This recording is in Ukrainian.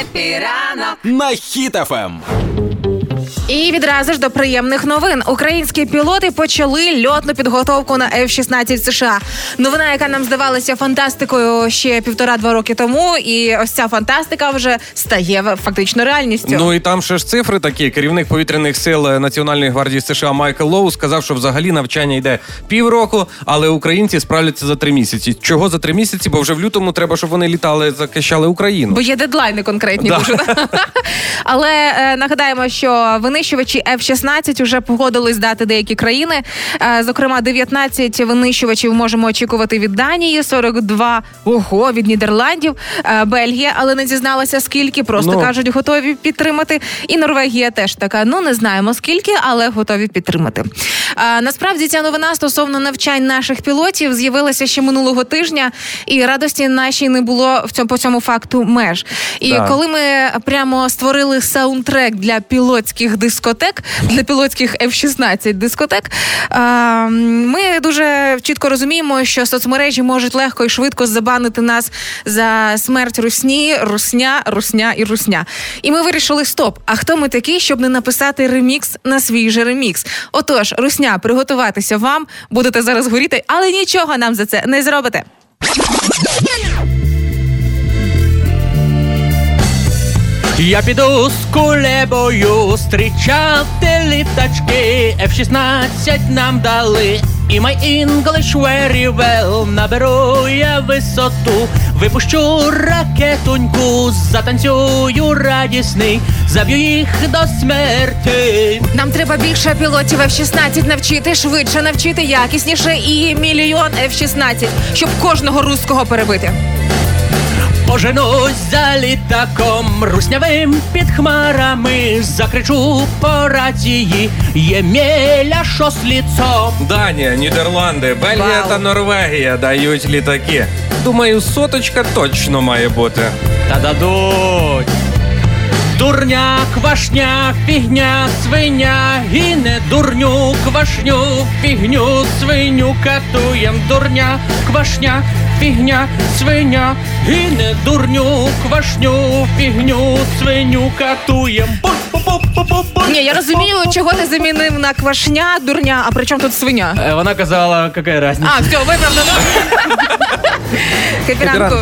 Happy ранок на Ем. Хіт FM. І відразу ж до приємних новин. Українські пілоти почали льотну підготовку на F-16 США. Новина, яка нам здавалася фантастикою ще півтора-два роки тому, і ось ця фантастика вже стає фактично реальністю. Ну і там ще ж цифри такі. Керівник повітряних сил Національної гвардії США Майкл Лоу сказав, що взагалі навчання йде півроку, але українці справляться за три місяці. Чого за три місяці? Бо вже в лютому треба, щоб вони літали, захищали Україну. Бо є дедлайни конкретні Да. дуже. Але е, нагадаємо, що винищувачі F-16 вже погодились дати деякі країни. Е, зокрема, 19 винищувачів можемо очікувати від Данії, 42 ого, від Нідерландів, е, Бельгія, але не зізналася скільки. Просто Ну. кажуть, готові підтримати. І Норвегія теж така. Ну не знаємо скільки, але готові підтримати. Е, насправді ця новина стосовно навчань наших пілотів з'явилася ще минулого тижня, і радості нашій не було в цьому по цьому факту меж. І Так. коли ми прямо створили саундтрек для пілотських дискотек, для пілотських F-16 дискотек, е, ми дуже чітко розуміємо, що соцмережі можуть легко і швидко забанити нас за смерть русні, русня, русня і русня. І ми вирішили: стоп. А хто ми такі, щоб не написати ремікс на свій же ремікс? Отож, русня, приготуватися вам, будете зараз горіти, але нічого нам за це не зробите. Я піду з кулебою зустрічати літачки. F-16 нам дали. І my English very well Наберу я висоту, випущу ракетуньку, затанцюю радісний, заб'ю їх до смерті. Нам треба більше пілотів F-16 навчити, швидше навчити, якісніше і мільйон F-16, щоб кожного руського перебити. Поженусь за літаком руснявим під хмарами, закричу по рації, Ємеля що з ліцом. Данія, Нідерланди, Бельгія Вау. та Норвегія дають літаки. Думаю, соточка точно має бути. Та дадуть. Дурня, квашня, фігня, свиня, гине дурню, квашню, фігню, свиню катуєм, дурня, квашня, фігня, свиня, гине дурню, квашню, фігню, свиню катуєм. Ні, я розумію, чого ти замінив на квашня, дурня, а при чому тут свиня? Е, Вона казала, яка різниця. А, все, виправдано. Капіранку,